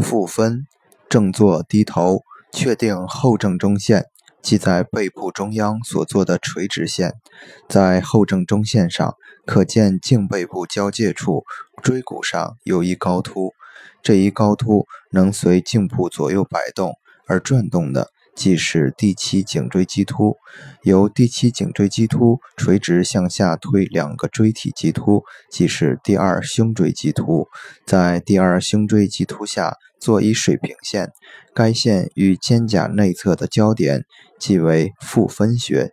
腹分，正坐低头，确定后正中线，即在背部中央所做的垂直线。在后正中线上，可见颈背部交界处椎骨上有一高突，这一高突能随颈部左右摆动而转动的。即是第七颈椎棘突，由第七颈椎棘突垂直向下推两个椎体棘突，即是第二胸椎棘突。在第二胸椎棘突下做一水平线，该线与肩胛内侧的交点即为腹分穴。